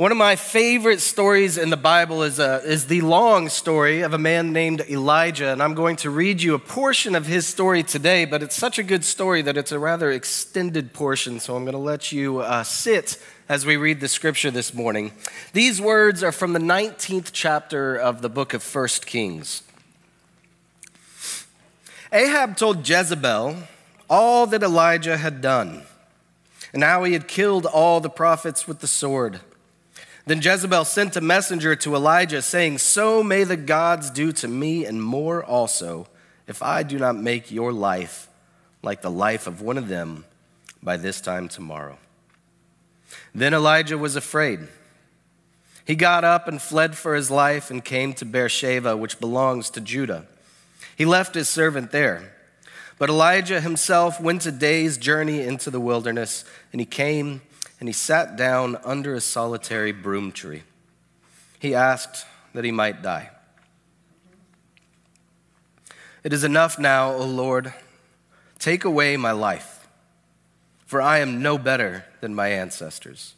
One of my favorite stories in the Bible is, a, is the long story of a man named Elijah, and I'm going to read you a portion of his story today, but it's such a good story that it's a rather extended portion, so I'm going to let you uh, sit as we read the scripture this morning. These words are from the 19th chapter of the book of 1 Kings. Ahab told Jezebel all that Elijah had done, and how he had killed all the prophets with the sword. Then Jezebel sent a messenger to Elijah, saying, So may the gods do to me and more also, if I do not make your life like the life of one of them by this time tomorrow. Then Elijah was afraid. He got up and fled for his life and came to Beersheba, which belongs to Judah. He left his servant there. But Elijah himself went a day's journey into the wilderness, and he came and he sat down under a solitary broom tree. He asked that he might die. It is enough now, O Lord. Take away my life, for I am no better than my ancestors.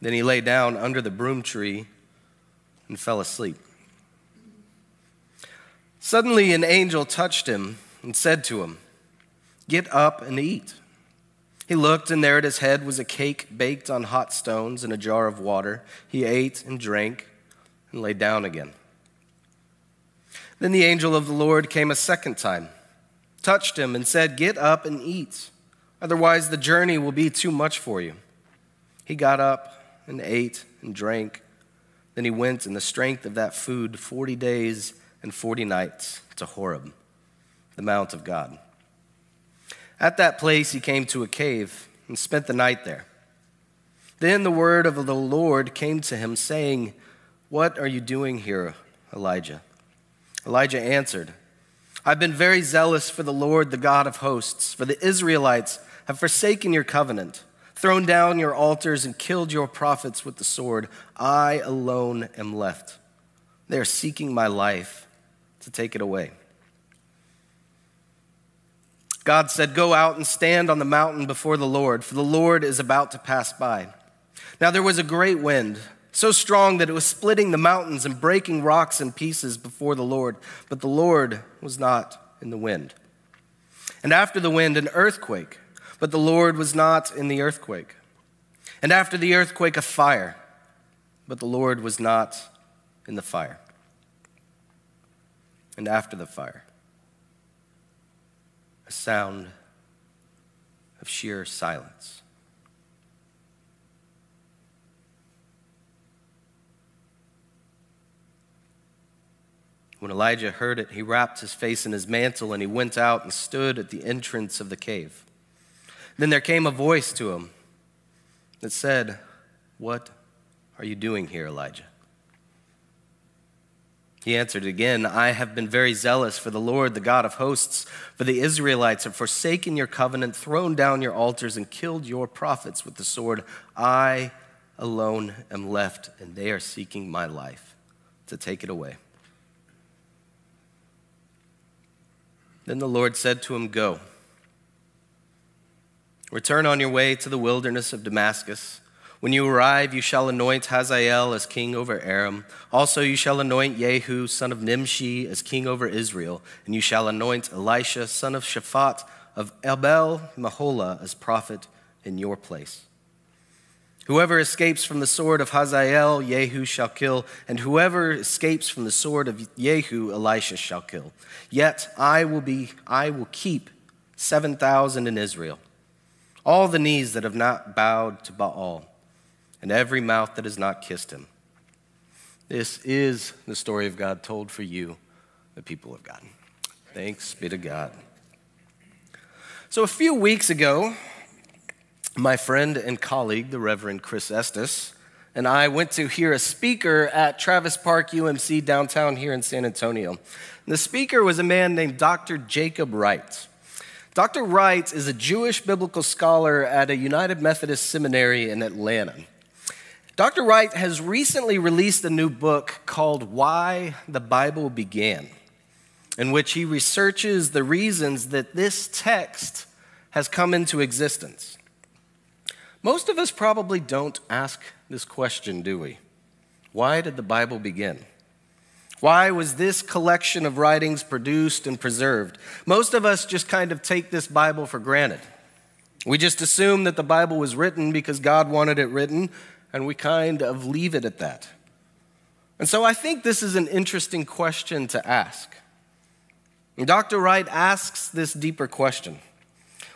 Then he lay down under the broom tree and fell asleep. Suddenly, an angel touched him and said to him, Get up and eat. He looked, and there at his head was a cake baked on hot stones and a jar of water. He ate and drank and lay down again. Then the angel of the Lord came a second time, touched him, and said, Get up and eat, otherwise the journey will be too much for you. He got up and ate and drank. Then he went in the strength of that food 40 days and 40 nights to Horeb, the Mount of God. At that place, he came to a cave and spent the night there. Then the word of the Lord came to him, saying, What are you doing here, Elijah? Elijah answered, I've been very zealous for the Lord, the God of hosts, for the Israelites have forsaken your covenant, thrown down your altars, and killed your prophets with the sword. I alone am left. They are seeking my life to take it away. God said, Go out and stand on the mountain before the Lord, for the Lord is about to pass by. Now there was a great wind, so strong that it was splitting the mountains and breaking rocks in pieces before the Lord, but the Lord was not in the wind. And after the wind, an earthquake, but the Lord was not in the earthquake. And after the earthquake, a fire, but the Lord was not in the fire. And after the fire, a sound of sheer silence. When Elijah heard it, he wrapped his face in his mantle and he went out and stood at the entrance of the cave. Then there came a voice to him that said, What are you doing here, Elijah? He answered again, I have been very zealous for the Lord, the God of hosts, for the Israelites have forsaken your covenant, thrown down your altars, and killed your prophets with the sword. I alone am left, and they are seeking my life to take it away. Then the Lord said to him, Go. Return on your way to the wilderness of Damascus. When you arrive, you shall anoint Hazael as king over Aram. Also, you shall anoint Jehu, son of Nimshi, as king over Israel. And you shall anoint Elisha, son of Shaphat, of Abel Meholah, as prophet in your place. Whoever escapes from the sword of Hazael, Jehu shall kill, and whoever escapes from the sword of Jehu, Elisha shall kill. Yet I will be, I will keep seven thousand in Israel, all the knees that have not bowed to Baal and every mouth that has not kissed him. This is the story of God told for you, the people of God. Thanks be to God. So, a few weeks ago, my friend and colleague, the Reverend Chris Estes, and I went to hear a speaker at Travis Park UMC downtown here in San Antonio. And the speaker was a man named Dr. Jacob Wright. Dr. Wright is a Jewish biblical scholar at a United Methodist seminary in Atlanta. Dr. Wright has recently released a new book called Why the Bible Began, in which he researches the reasons that this text has come into existence. Most of us probably don't ask this question, do we? Why did the Bible begin? Why was this collection of writings produced and preserved? Most of us just kind of take this Bible for granted. We just assume that the Bible was written because God wanted it written, and we kind of leave it at that. And so I think this is an interesting question to ask. And Dr. Wright asks this deeper question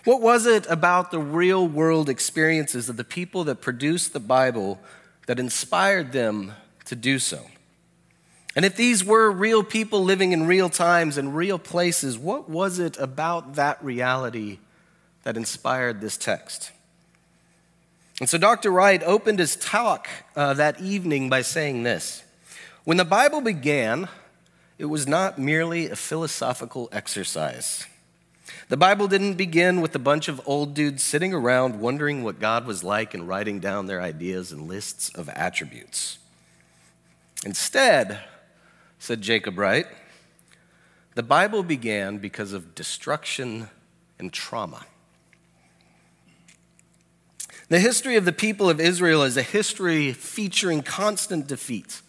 What was it about the real world experiences of the people that produced the Bible that inspired them to do so? And if these were real people living in real times and real places, what was it about that reality that inspired this text? And so Dr. Wright opened his talk uh, that evening by saying this When the Bible began, it was not merely a philosophical exercise. The Bible didn't begin with a bunch of old dudes sitting around wondering what God was like and writing down their ideas and lists of attributes. Instead, said Jacob Wright. The Bible began because of destruction and trauma. The history of the people of Israel is a history featuring constant defeat.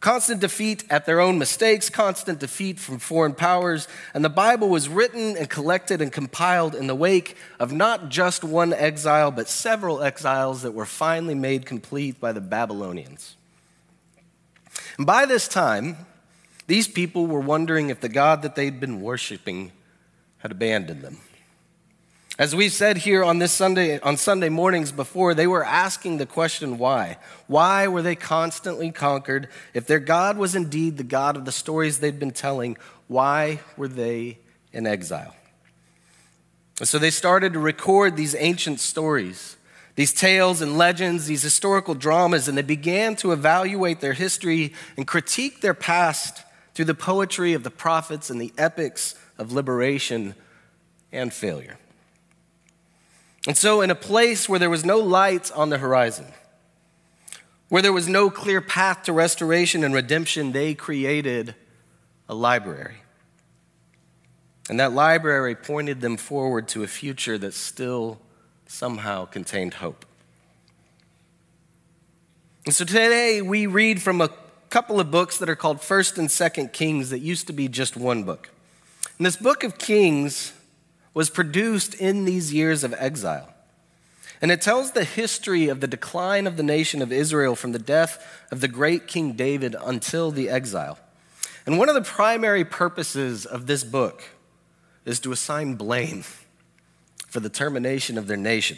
Constant defeat at their own mistakes, constant defeat from foreign powers. And the Bible was written and collected and compiled in the wake of not just one exile, but several exiles that were finally made complete by the Babylonians. And by this time, these people were wondering if the God that they'd been worshiping had abandoned them. As we've said here on this Sunday, on Sunday mornings before, they were asking the question why. Why were they constantly conquered? If their God was indeed the God of the stories they'd been telling, why were they in exile? And so they started to record these ancient stories, these tales and legends, these historical dramas, and they began to evaluate their history and critique their past through the poetry of the prophets and the epics of liberation and failure. And so, in a place where there was no light on the horizon, where there was no clear path to restoration and redemption, they created a library. And that library pointed them forward to a future that still somehow contained hope. And so today we read from a couple of books that are called First and Second Kings that used to be just one book. And this book of Kings was produced in these years of exile. And it tells the history of the decline of the nation of Israel from the death of the great King David until the exile. And one of the primary purposes of this book is to assign blame for the termination of their nation.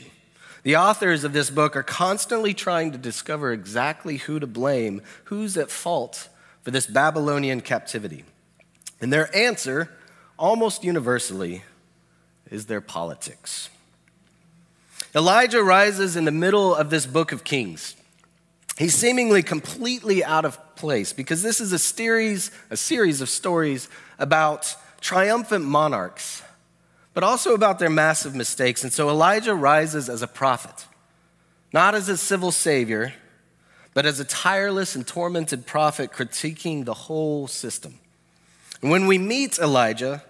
The authors of this book are constantly trying to discover exactly who to blame, who's at fault for this Babylonian captivity. And their answer, almost universally, is their politics. Elijah rises in the middle of this book of Kings. He's seemingly completely out of place because this is a series, a series of stories about triumphant monarchs but also about their massive mistakes. And so Elijah rises as a prophet, not as a civil savior, but as a tireless and tormented prophet critiquing the whole system. And when we meet Elijah,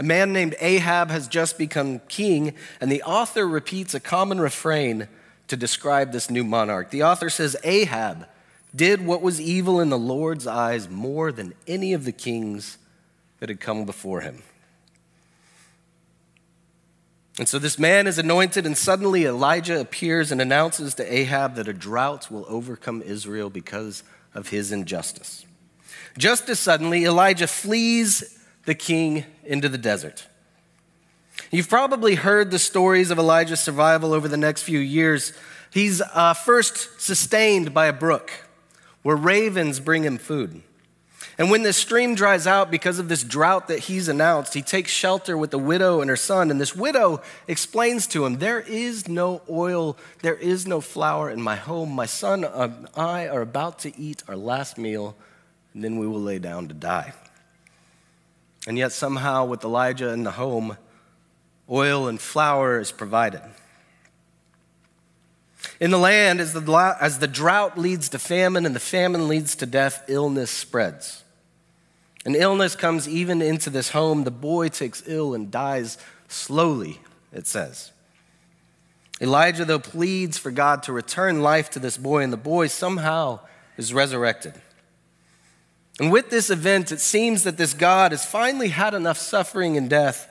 a man named Ahab has just become king, and the author repeats a common refrain to describe this new monarch. The author says, Ahab did what was evil in the Lord's eyes more than any of the kings that had come before him. And so this man is anointed, and suddenly Elijah appears and announces to Ahab that a drought will overcome Israel because of his injustice. Just as suddenly, Elijah flees the king into the desert. You've probably heard the stories of Elijah's survival over the next few years. He's uh, first sustained by a brook where ravens bring him food. And when this stream dries out because of this drought that he's announced, he takes shelter with the widow and her son. And this widow explains to him, There is no oil, there is no flour in my home. My son and I are about to eat our last meal, and then we will lay down to die. And yet, somehow, with Elijah in the home, oil and flour is provided. In the land, as the, as the drought leads to famine and the famine leads to death, illness spreads. An illness comes even into this home. The boy takes ill and dies slowly, it says. Elijah, though, pleads for God to return life to this boy, and the boy somehow is resurrected. And with this event, it seems that this God has finally had enough suffering and death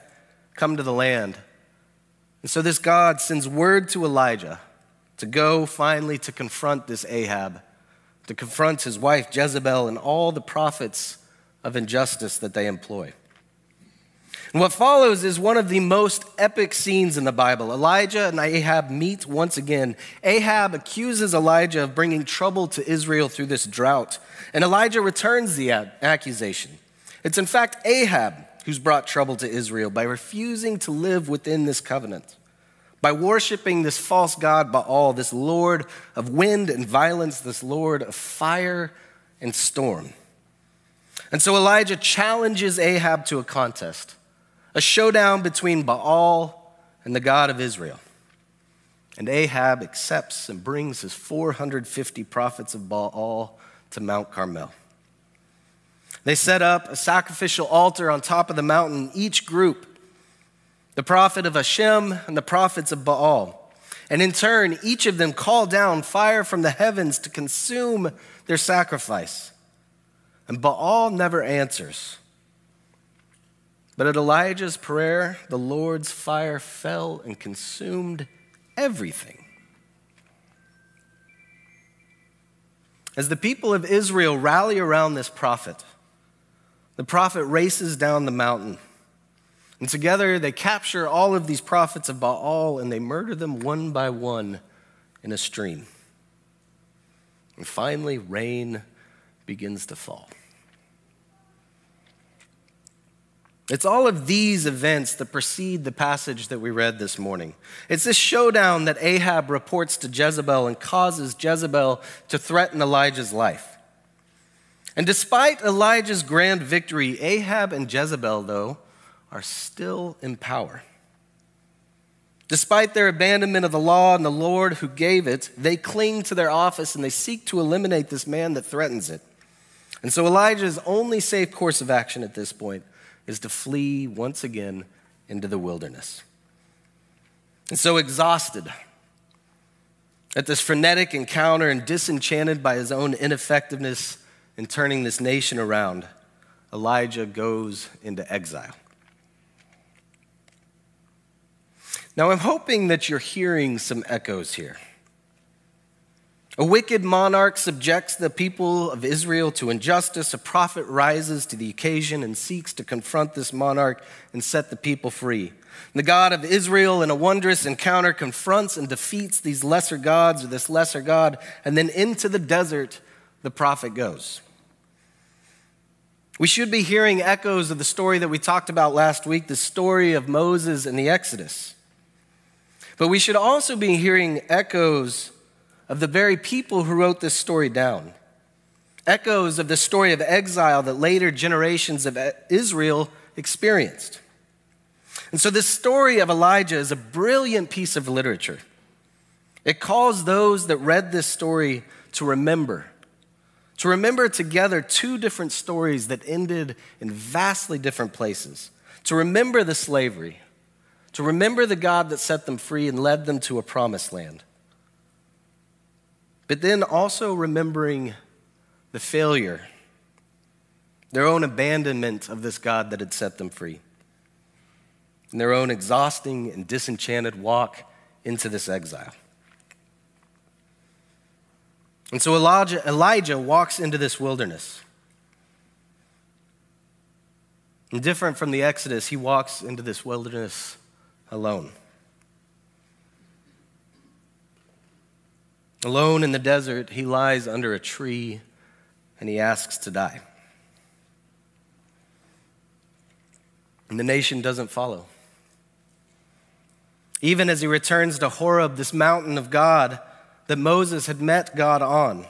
come to the land. And so this God sends word to Elijah to go finally to confront this Ahab, to confront his wife Jezebel and all the prophets of injustice that they employ. And what follows is one of the most epic scenes in the Bible. Elijah and Ahab meet once again. Ahab accuses Elijah of bringing trouble to Israel through this drought, and Elijah returns the accusation. It's in fact Ahab who's brought trouble to Israel by refusing to live within this covenant, by worshiping this false god Baal, this Lord of wind and violence, this Lord of fire and storm. And so Elijah challenges Ahab to a contest a showdown between Baal and the God of Israel. And Ahab accepts and brings his 450 prophets of Baal to Mount Carmel. They set up a sacrificial altar on top of the mountain, each group, the prophet of Hashem and the prophets of Baal. And in turn, each of them call down fire from the heavens to consume their sacrifice. And Baal never answers. But at Elijah's prayer, the Lord's fire fell and consumed everything. As the people of Israel rally around this prophet, the prophet races down the mountain. And together they capture all of these prophets of Baal and they murder them one by one in a stream. And finally, rain begins to fall. It's all of these events that precede the passage that we read this morning. It's this showdown that Ahab reports to Jezebel and causes Jezebel to threaten Elijah's life. And despite Elijah's grand victory, Ahab and Jezebel, though, are still in power. Despite their abandonment of the law and the Lord who gave it, they cling to their office and they seek to eliminate this man that threatens it. And so Elijah's only safe course of action at this point is to flee once again into the wilderness. And so, exhausted at this frenetic encounter and disenchanted by his own ineffectiveness in turning this nation around, Elijah goes into exile. Now, I'm hoping that you're hearing some echoes here. A wicked monarch subjects the people of Israel to injustice. A prophet rises to the occasion and seeks to confront this monarch and set the people free. The God of Israel, in a wondrous encounter, confronts and defeats these lesser gods or this lesser God, and then into the desert the prophet goes. We should be hearing echoes of the story that we talked about last week, the story of Moses and the Exodus. But we should also be hearing echoes of the very people who wrote this story down. Echoes of the story of exile that later generations of Israel experienced. And so, this story of Elijah is a brilliant piece of literature. It calls those that read this story to remember, to remember together two different stories that ended in vastly different places, to remember the slavery, to remember the God that set them free and led them to a promised land but then also remembering the failure, their own abandonment of this God that had set them free, and their own exhausting and disenchanted walk into this exile. And so Elijah, Elijah walks into this wilderness. And different from the Exodus, he walks into this wilderness alone. Alone in the desert, he lies under a tree and he asks to die. And the nation doesn't follow. Even as he returns to Horeb, this mountain of God that Moses had met God on.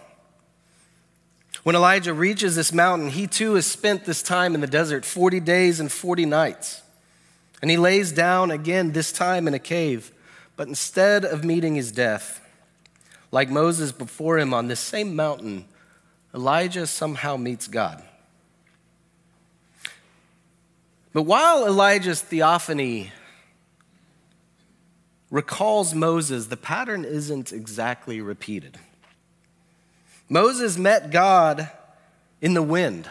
When Elijah reaches this mountain, he too has spent this time in the desert 40 days and 40 nights. And he lays down again, this time in a cave. But instead of meeting his death, like Moses before him on this same mountain, Elijah somehow meets God. But while Elijah's theophany recalls Moses, the pattern isn't exactly repeated. Moses met God in the wind.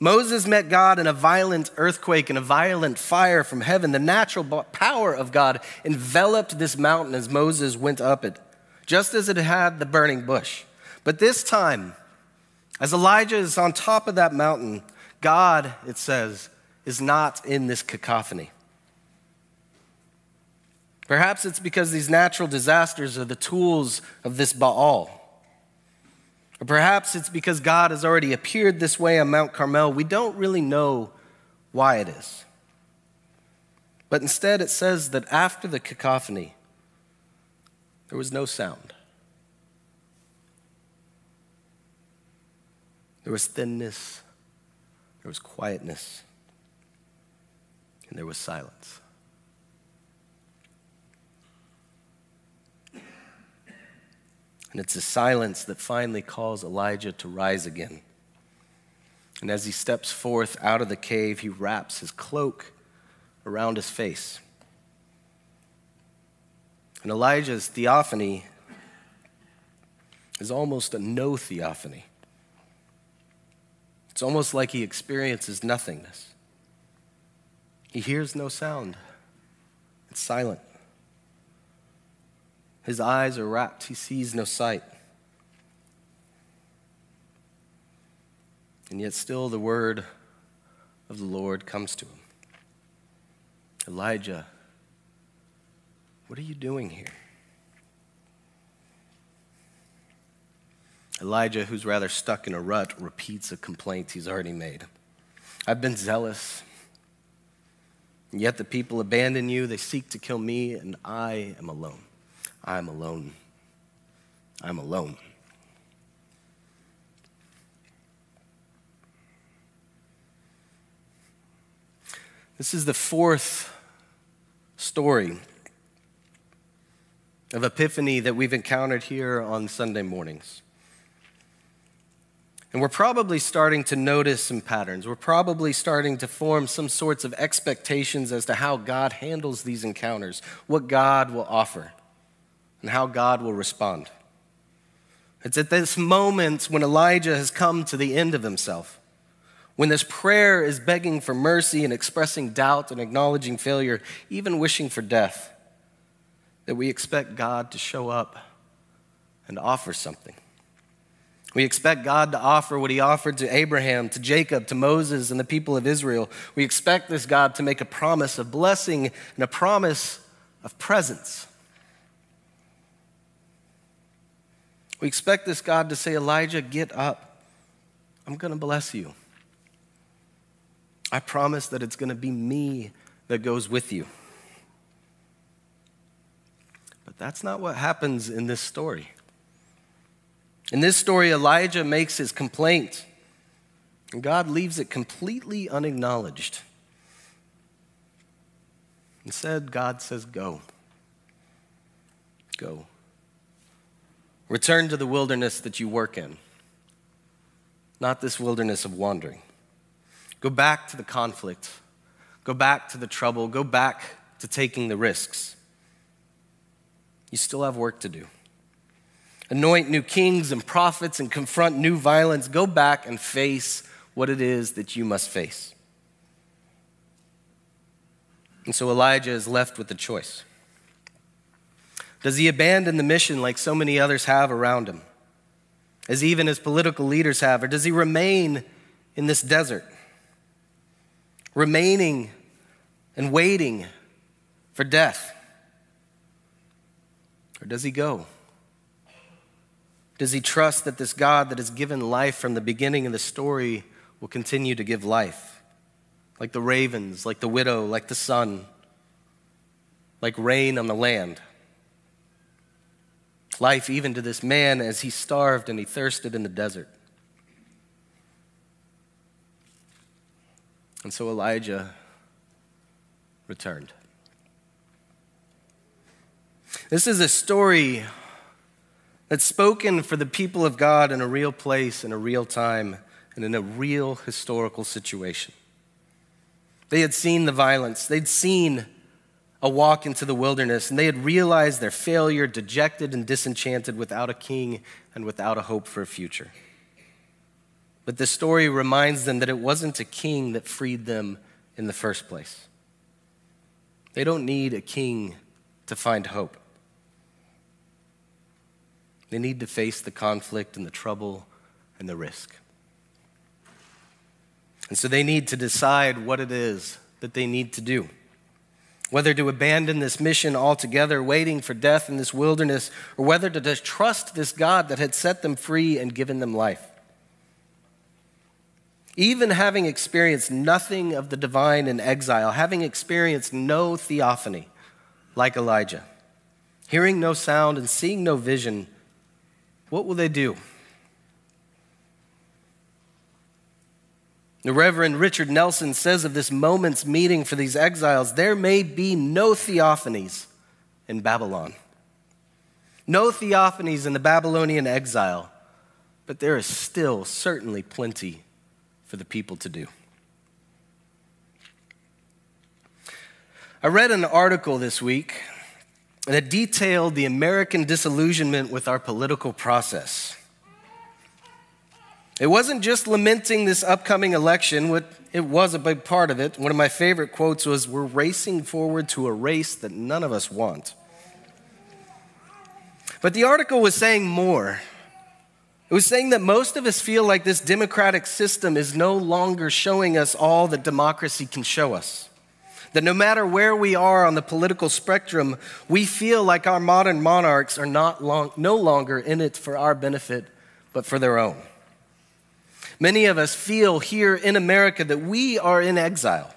Moses met God in a violent earthquake and a violent fire from heaven. The natural power of God enveloped this mountain as Moses went up it, just as it had the burning bush. But this time, as Elijah is on top of that mountain, God, it says, is not in this cacophony. Perhaps it's because these natural disasters are the tools of this Baal. Or perhaps it's because God has already appeared this way on Mount Carmel. We don't really know why it is. But instead, it says that after the cacophony, there was no sound. There was thinness, there was quietness, and there was silence. And it's a silence that finally calls Elijah to rise again. And as he steps forth out of the cave, he wraps his cloak around his face. And Elijah's theophany is almost a no theophany. It's almost like he experiences nothingness. He hears no sound, it's silent. His eyes are wrapped, he sees no sight. And yet, still, the word of the Lord comes to him Elijah, what are you doing here? Elijah, who's rather stuck in a rut, repeats a complaint he's already made. I've been zealous, and yet the people abandon you. They seek to kill me, and I am alone. I'm alone. I'm alone. This is the fourth story of Epiphany that we've encountered here on Sunday mornings. And we're probably starting to notice some patterns. We're probably starting to form some sorts of expectations as to how God handles these encounters, what God will offer and how God will respond. It's at this moment when Elijah has come to the end of himself, when this prayer is begging for mercy and expressing doubt and acknowledging failure, even wishing for death, that we expect God to show up and offer something. We expect God to offer what he offered to Abraham, to Jacob, to Moses, and the people of Israel. We expect this God to make a promise of blessing and a promise of presence. We expect this God to say, Elijah, get up. I'm going to bless you. I promise that it's going to be me that goes with you. That's not what happens in this story. In this story, Elijah makes his complaint, and God leaves it completely unacknowledged. Instead, God says, Go. Go. Return to the wilderness that you work in, not this wilderness of wandering. Go back to the conflict. Go back to the trouble. Go back to taking the risks. You still have work to do. Anoint new kings and prophets and confront new violence. Go back and face what it is that you must face. And so Elijah is left with the choice. Does he abandon the mission like so many others have around him, as even his political leaders have? Or does he remain in this desert, remaining and waiting for death? Or does he go? Does he trust that this God that has given life from the beginning of the story will continue to give life? Like the ravens, like the widow, like the sun, like rain on the land life even to this man as he starved and he thirsted in the desert. And so Elijah returned. This is a story that's spoken for the people of God in a real place, in a real time, and in a real historical situation. They had seen the violence, they'd seen a walk into the wilderness, and they had realized their failure, dejected and disenchanted, without a king and without a hope for a future. But this story reminds them that it wasn't a king that freed them in the first place. They don't need a king to find hope. They need to face the conflict and the trouble and the risk. And so they need to decide what it is that they need to do whether to abandon this mission altogether, waiting for death in this wilderness, or whether to trust this God that had set them free and given them life. Even having experienced nothing of the divine in exile, having experienced no theophany like Elijah, hearing no sound and seeing no vision, what will they do? The Reverend Richard Nelson says of this moment's meeting for these exiles there may be no theophanies in Babylon. No theophanies in the Babylonian exile, but there is still certainly plenty for the people to do. I read an article this week that detailed the American disillusionment with our political process. It wasn't just lamenting this upcoming election, what it was a big part of it. One of my favorite quotes was We're racing forward to a race that none of us want. But the article was saying more. It was saying that most of us feel like this democratic system is no longer showing us all that democracy can show us. That no matter where we are on the political spectrum, we feel like our modern monarchs are not long, no longer in it for our benefit, but for their own. Many of us feel here in America that we are in exile,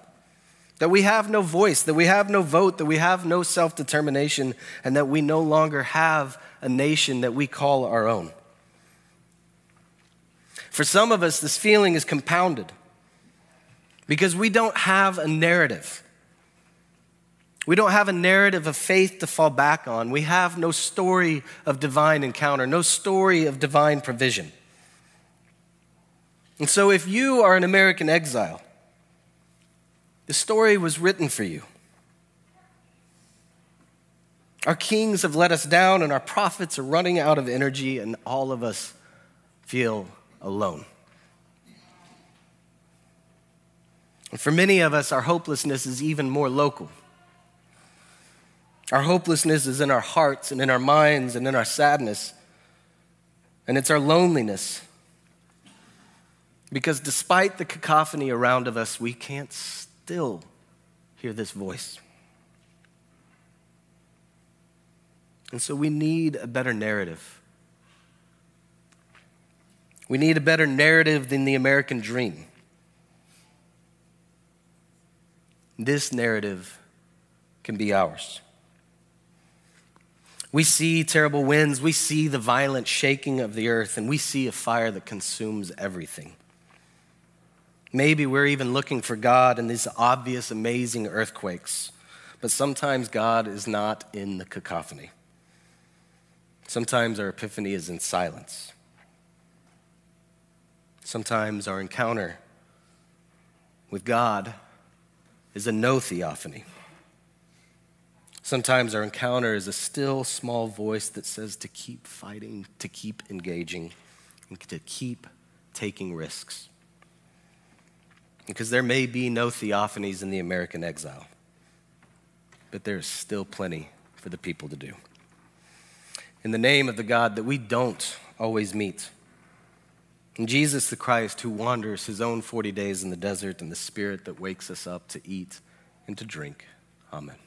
that we have no voice, that we have no vote, that we have no self determination, and that we no longer have a nation that we call our own. For some of us, this feeling is compounded because we don't have a narrative. We don't have a narrative of faith to fall back on. We have no story of divine encounter, no story of divine provision. And so, if you are an American exile, the story was written for you. Our kings have let us down, and our prophets are running out of energy, and all of us feel alone. And for many of us, our hopelessness is even more local. Our hopelessness is in our hearts and in our minds and in our sadness. And it's our loneliness because despite the cacophony around of us, we can't still hear this voice. And so we need a better narrative. We need a better narrative than the American dream. This narrative can be ours. We see terrible winds, we see the violent shaking of the earth, and we see a fire that consumes everything. Maybe we're even looking for God in these obvious, amazing earthquakes, but sometimes God is not in the cacophony. Sometimes our epiphany is in silence. Sometimes our encounter with God is a no theophany. Sometimes our encounter is a still small voice that says to keep fighting, to keep engaging, and to keep taking risks because there may be no theophanies in the American exile, but there's still plenty for the people to do. In the name of the God that we don't always meet, and Jesus the Christ who wanders his own 40 days in the desert, and the Spirit that wakes us up to eat and to drink. Amen.